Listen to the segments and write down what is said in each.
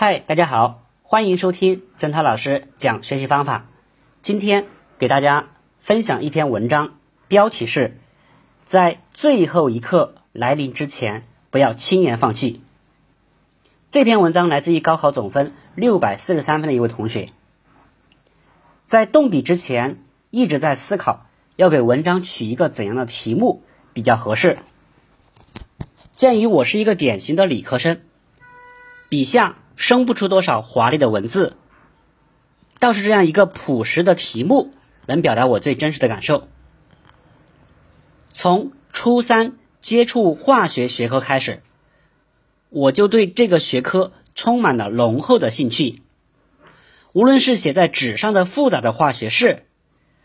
嗨，大家好，欢迎收听曾涛老师讲学习方法。今天给大家分享一篇文章，标题是“在最后一刻来临之前，不要轻言放弃”。这篇文章来自于高考总分六百四十三分的一位同学。在动笔之前，一直在思考要给文章取一个怎样的题目比较合适。鉴于我是一个典型的理科生，笔下。生不出多少华丽的文字，倒是这样一个朴实的题目，能表达我最真实的感受。从初三接触化学学科开始，我就对这个学科充满了浓厚的兴趣。无论是写在纸上的复杂的化学式，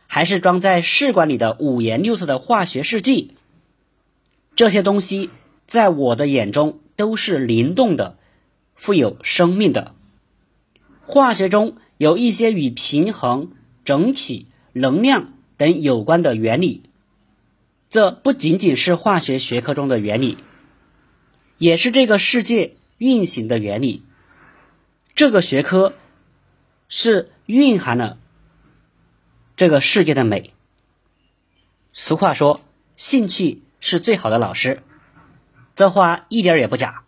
还是装在试管里的五颜六色的化学试剂，这些东西在我的眼中都是灵动的。富有生命的化学中有一些与平衡、整体、能量等有关的原理，这不仅仅是化学学科中的原理，也是这个世界运行的原理。这个学科是蕴含了这个世界的美。俗话说：“兴趣是最好的老师”，这话一点也不假。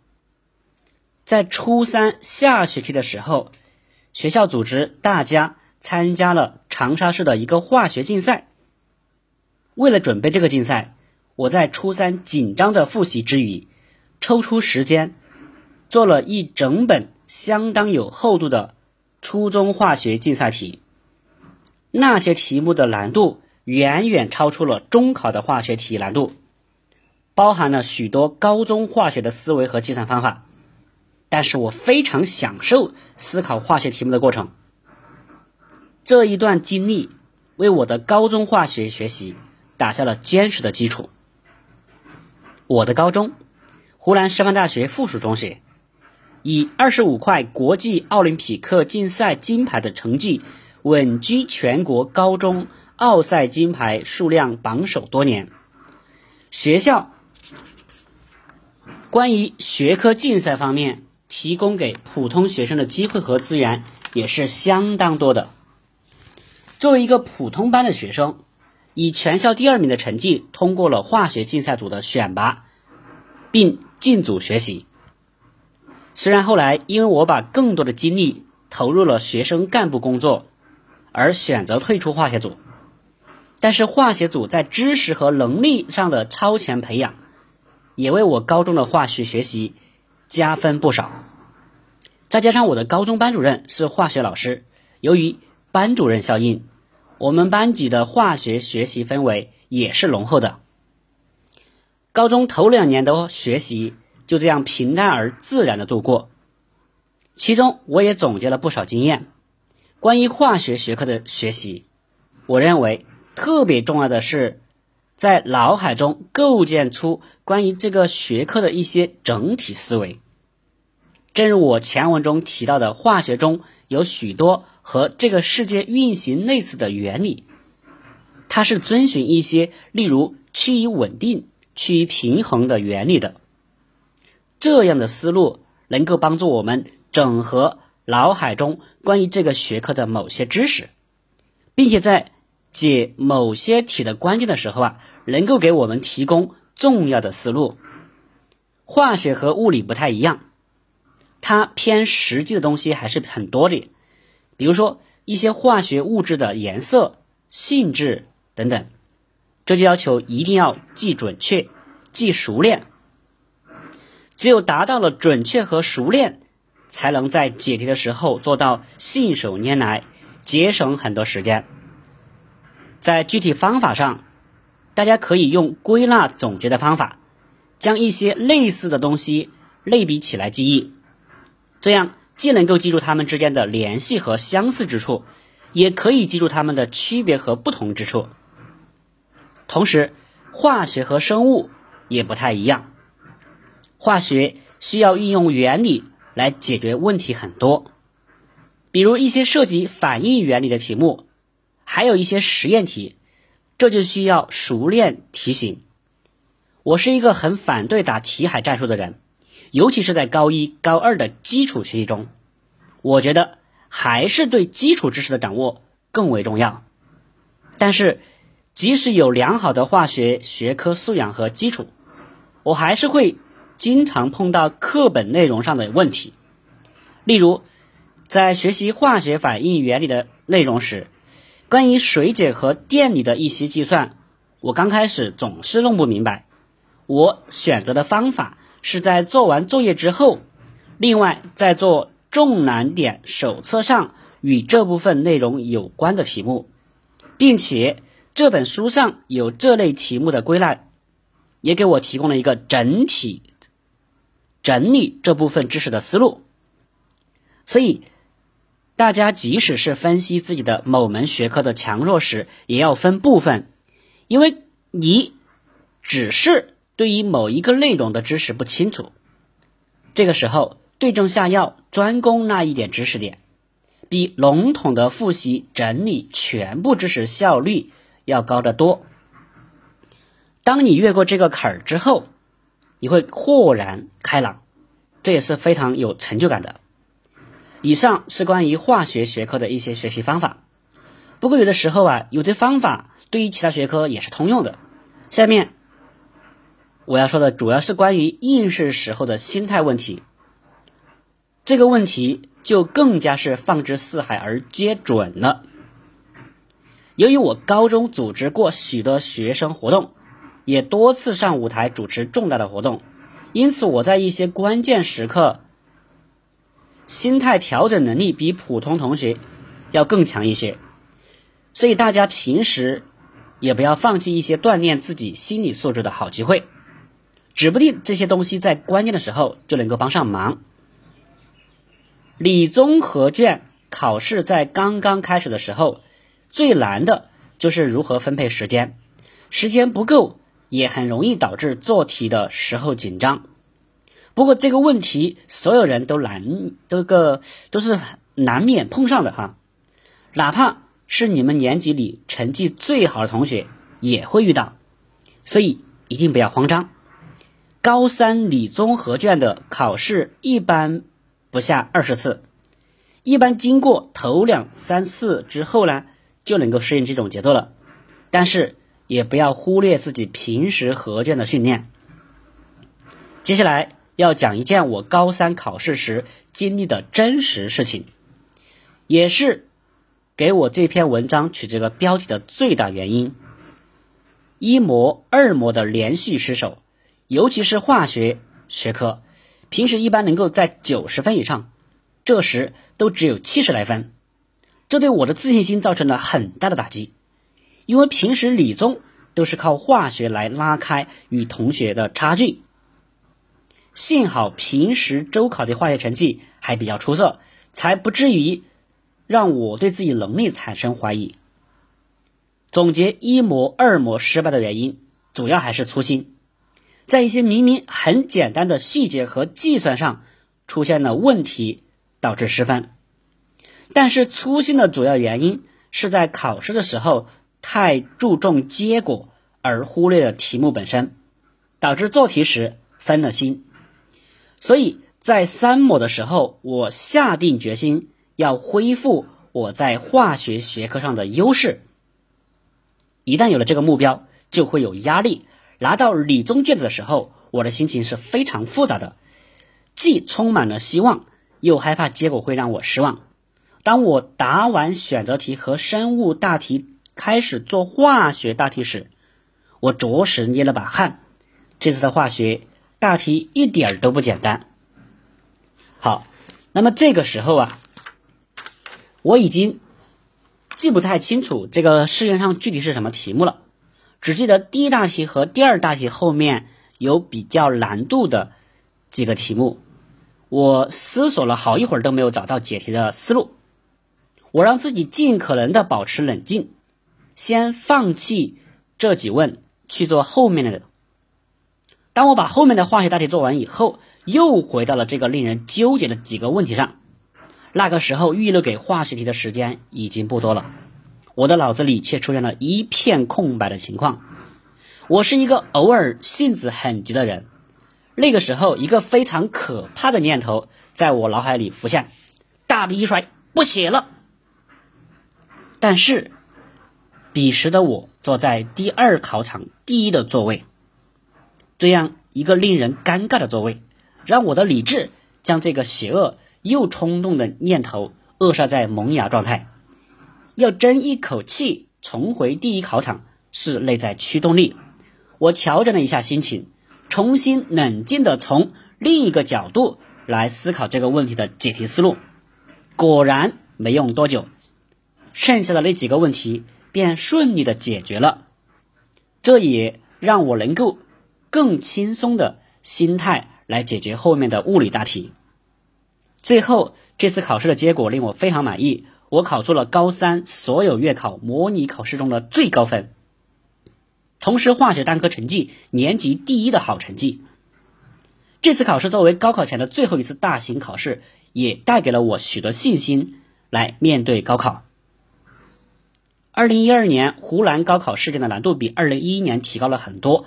在初三下学期的时候，学校组织大家参加了长沙市的一个化学竞赛。为了准备这个竞赛，我在初三紧张的复习之余，抽出时间做了一整本相当有厚度的初中化学竞赛题。那些题目的难度远远超出了中考的化学题难度，包含了许多高中化学的思维和计算方法。但是我非常享受思考化学题目的过程。这一段经历为我的高中化学学习打下了坚实的基础。我的高中，湖南师范大学附属中学，以二十五块国际奥林匹克竞赛金牌的成绩，稳居全国高中奥赛金牌数量榜首多年。学校关于学科竞赛方面。提供给普通学生的机会和资源也是相当多的。作为一个普通班的学生，以全校第二名的成绩通过了化学竞赛组的选拔，并进组学习。虽然后来因为我把更多的精力投入了学生干部工作，而选择退出化学组，但是化学组在知识和能力上的超前培养，也为我高中的化学学习。加分不少，再加上我的高中班主任是化学老师，由于班主任效应，我们班级的化学学习氛围也是浓厚的。高中头两年的学习就这样平淡而自然的度过，其中我也总结了不少经验。关于化学学科的学习，我认为特别重要的是。在脑海中构建出关于这个学科的一些整体思维。正如我前文中提到的，化学中有许多和这个世界运行类似的原理，它是遵循一些例如趋于稳定、趋于平衡的原理的。这样的思路能够帮助我们整合脑海中关于这个学科的某些知识，并且在。解某些题的关键的时候啊，能够给我们提供重要的思路。化学和物理不太一样，它偏实际的东西还是很多的，比如说一些化学物质的颜色、性质等等，这就要求一定要记准确、记熟练。只有达到了准确和熟练，才能在解题的时候做到信手拈来，节省很多时间。在具体方法上，大家可以用归纳总结的方法，将一些类似的东西类比起来记忆，这样既能够记住它们之间的联系和相似之处，也可以记住它们的区别和不同之处。同时，化学和生物也不太一样，化学需要运用原理来解决问题很多，比如一些涉及反应原理的题目。还有一些实验题，这就需要熟练题型。我是一个很反对打题海战术的人，尤其是在高一、高二的基础学习中，我觉得还是对基础知识的掌握更为重要。但是，即使有良好的化学学科素养和基础，我还是会经常碰到课本内容上的问题。例如，在学习化学反应原理的内容时，关于水解和电离的一些计算，我刚开始总是弄不明白。我选择的方法是在做完作业之后，另外再做重难点手册上与这部分内容有关的题目，并且这本书上有这类题目的归纳，也给我提供了一个整体整理这部分知识的思路。所以，大家即使是分析自己的某门学科的强弱时，也要分部分，因为你只是对于某一个内容的知识不清楚，这个时候对症下药，专攻那一点知识点，比笼统的复习整理全部知识效率要高得多。当你越过这个坎儿之后，你会豁然开朗，这也是非常有成就感的。以上是关于化学学科的一些学习方法，不过有的时候啊，有的方法对于其他学科也是通用的。下面我要说的主要是关于应试时候的心态问题，这个问题就更加是放之四海而皆准了。由于我高中组织过许多学生活动，也多次上舞台主持重大的活动，因此我在一些关键时刻。心态调整能力比普通同学要更强一些，所以大家平时也不要放弃一些锻炼自己心理素质的好机会，指不定这些东西在关键的时候就能够帮上忙。理综合卷考试在刚刚开始的时候，最难的就是如何分配时间，时间不够也很容易导致做题的时候紧张。不过这个问题，所有人都难，都个都是难免碰上的哈。哪怕是你们年级里成绩最好的同学，也会遇到，所以一定不要慌张。高三理综合卷的考试一般不下二十次，一般经过头两三次之后呢，就能够适应这种节奏了。但是也不要忽略自己平时合卷的训练。接下来。要讲一件我高三考试时经历的真实事情，也是给我这篇文章取这个标题的最大原因。一模、二模的连续失手，尤其是化学学科，平时一般能够在九十分以上，这时都只有七十来分，这对我的自信心造成了很大的打击。因为平时理综都是靠化学来拉开与同学的差距。幸好平时周考的化学成绩还比较出色，才不至于让我对自己能力产生怀疑。总结一模、二模失败的原因，主要还是粗心，在一些明明很简单的细节和计算上出现了问题，导致失分。但是粗心的主要原因是在考试的时候太注重结果，而忽略了题目本身，导致做题时分了心。所以在三模的时候，我下定决心要恢复我在化学学科上的优势。一旦有了这个目标，就会有压力。拿到理综卷子的时候，我的心情是非常复杂的，既充满了希望，又害怕结果会让我失望。当我答完选择题和生物大题，开始做化学大题时，我着实捏了把汗。这次的化学。大题一点儿都不简单。好，那么这个时候啊，我已经记不太清楚这个试卷上具体是什么题目了，只记得第一大题和第二大题后面有比较难度的几个题目。我思索了好一会儿都没有找到解题的思路，我让自己尽可能的保持冷静，先放弃这几问，去做后面的。当我把后面的化学大题做完以后，又回到了这个令人纠结的几个问题上。那个时候预留给化学题的时间已经不多了，我的脑子里却出现了一片空白的情况。我是一个偶尔性子很急的人，那个时候一个非常可怕的念头在我脑海里浮现：大笔一甩，不写了。但是，彼时的我坐在第二考场第一的座位，这样一个令人尴尬的座位，让我的理智将这个邪恶又冲动的念头扼杀在萌芽状态。要争一口气重回第一考场，是内在驱动力。我调整了一下心情，重新冷静的从另一个角度来思考这个问题的解题思路。果然没用多久，剩下的那几个问题便顺利的解决了。这也让我能够更轻松的心态来解决后面的物理大题。最后这次考试的结果令我非常满意，我考出了高三所有月考模拟考试中的最高分。同时，化学单科成绩年级第一的好成绩。这次考试作为高考前的最后一次大型考试，也带给了我许多信心来面对高考。二零一二年湖南高考试卷的难度比二零一一年提高了很多，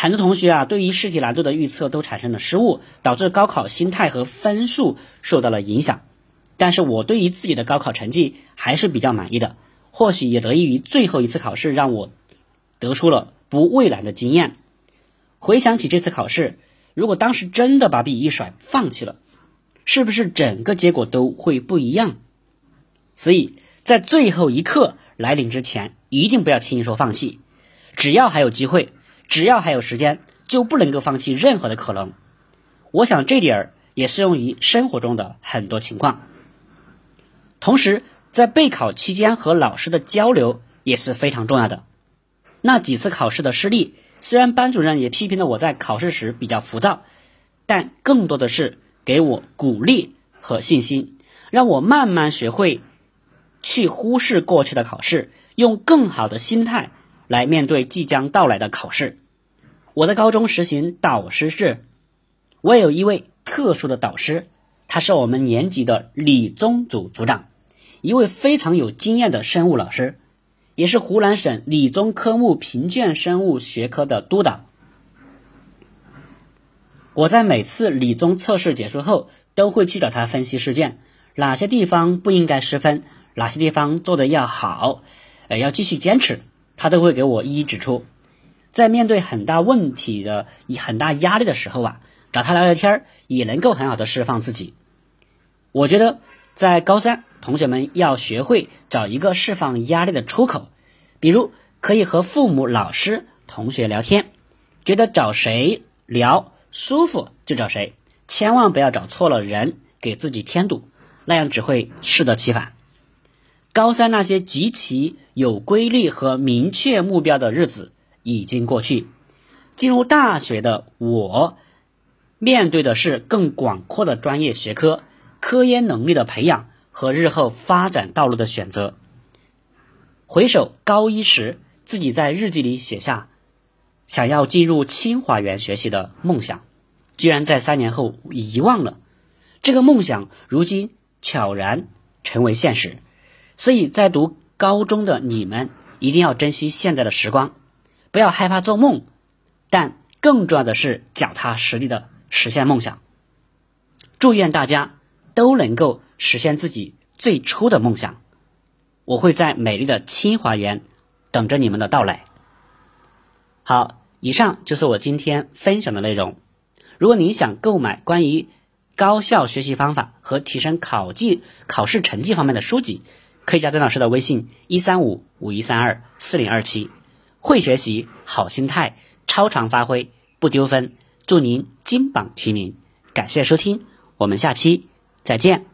很多同学啊对于试题难度的预测都产生了失误，导致高考心态和分数受到了影响。但是我对于自己的高考成绩还是比较满意的，或许也得益于最后一次考试让我。得出了不畏难的经验。回想起这次考试，如果当时真的把笔一甩放弃了，是不是整个结果都会不一样？所以在最后一刻来临之前，一定不要轻易说放弃。只要还有机会，只要还有时间，就不能够放弃任何的可能。我想这点儿也适用于生活中的很多情况。同时，在备考期间和老师的交流也是非常重要的。那几次考试的失利，虽然班主任也批评了我在考试时比较浮躁，但更多的是给我鼓励和信心，让我慢慢学会去忽视过去的考试，用更好的心态来面对即将到来的考试。我的高中实行导师制，我有一位特殊的导师，他是我们年级的理综组组长，一位非常有经验的生物老师。也是湖南省理综科目评卷生物学科的督导。我在每次理综测试结束后，都会去找他分析试卷，哪些地方不应该失分，哪些地方做的要好，呃，要继续坚持，他都会给我一一指出。在面对很大问题的、以很大压力的时候啊，找他聊聊天也能够很好的释放自己。我觉得在高三。同学们要学会找一个释放压力的出口，比如可以和父母、老师、同学聊天，觉得找谁聊舒服就找谁，千万不要找错了人，给自己添堵，那样只会适得其反。高三那些极其有规律和明确目标的日子已经过去，进入大学的我，面对的是更广阔的专业学科、科研能力的培养。和日后发展道路的选择。回首高一时，自己在日记里写下想要进入清华园学习的梦想，居然在三年后遗忘了。这个梦想如今悄然成为现实。所以在读高中的你们，一定要珍惜现在的时光，不要害怕做梦，但更重要的是脚踏实地的实现梦想。祝愿大家都能够。实现自己最初的梦想，我会在美丽的清华园等着你们的到来。好，以上就是我今天分享的内容。如果您想购买关于高效学习方法和提升考绩考试成绩方面的书籍，可以加曾老师的微信：一三五五一三二四零二七。会学习，好心态，超常发挥，不丢分。祝您金榜题名！感谢收听，我们下期再见。